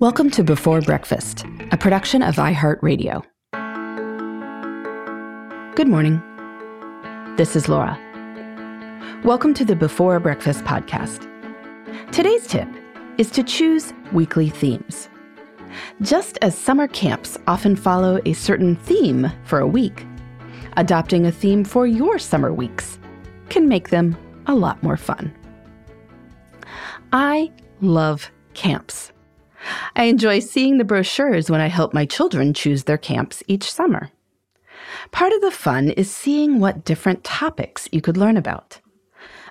Welcome to Before Breakfast, a production of iHeartRadio. Good morning. This is Laura. Welcome to the Before Breakfast podcast. Today's tip is to choose weekly themes. Just as summer camps often follow a certain theme for a week, adopting a theme for your summer weeks can make them a lot more fun. I love camps. I enjoy seeing the brochures when I help my children choose their camps each summer. Part of the fun is seeing what different topics you could learn about.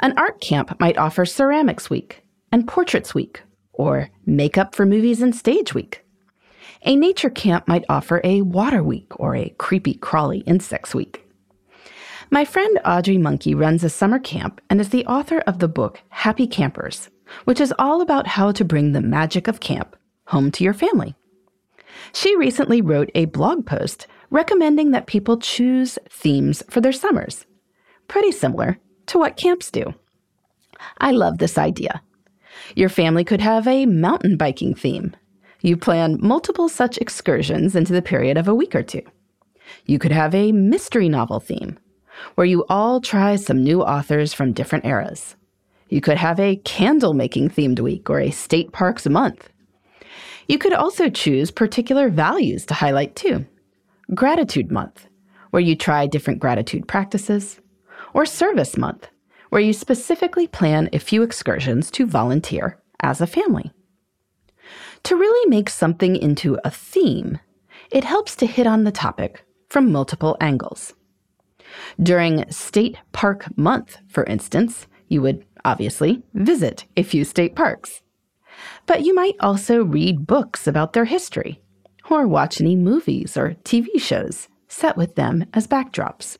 An art camp might offer Ceramics Week and Portraits Week, or Makeup for Movies and Stage Week. A nature camp might offer a Water Week or a Creepy Crawly Insects Week. My friend Audrey Monke runs a summer camp and is the author of the book Happy Campers, which is all about how to bring the magic of camp home to your family. She recently wrote a blog post recommending that people choose themes for their summers, pretty similar to what camps do. I love this idea. Your family could have a mountain biking theme. You plan multiple such excursions into the period of a week or two. You could have a mystery novel theme, where you all try some new authors from different eras. You could have a candle making themed week or a state parks month. You could also choose particular values to highlight too. Gratitude Month, where you try different gratitude practices, or Service Month, where you specifically plan a few excursions to volunteer as a family. To really make something into a theme, it helps to hit on the topic from multiple angles. During State Park Month, for instance, you would obviously visit a few state parks. But you might also read books about their history, or watch any movies or TV shows set with them as backdrops.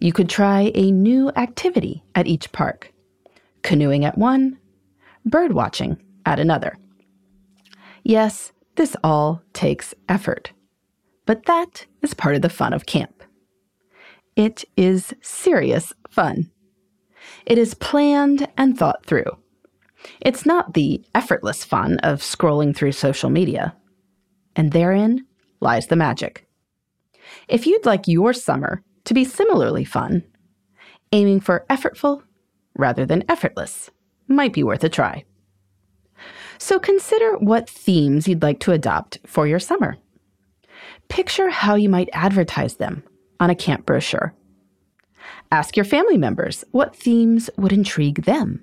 You could try a new activity at each park canoeing at one, bird watching at another. Yes, this all takes effort, but that is part of the fun of camp. It is serious fun. It is planned and thought through. It's not the effortless fun of scrolling through social media. And therein lies the magic. If you'd like your summer to be similarly fun, aiming for effortful rather than effortless might be worth a try. So consider what themes you'd like to adopt for your summer. Picture how you might advertise them on a camp brochure. Ask your family members what themes would intrigue them.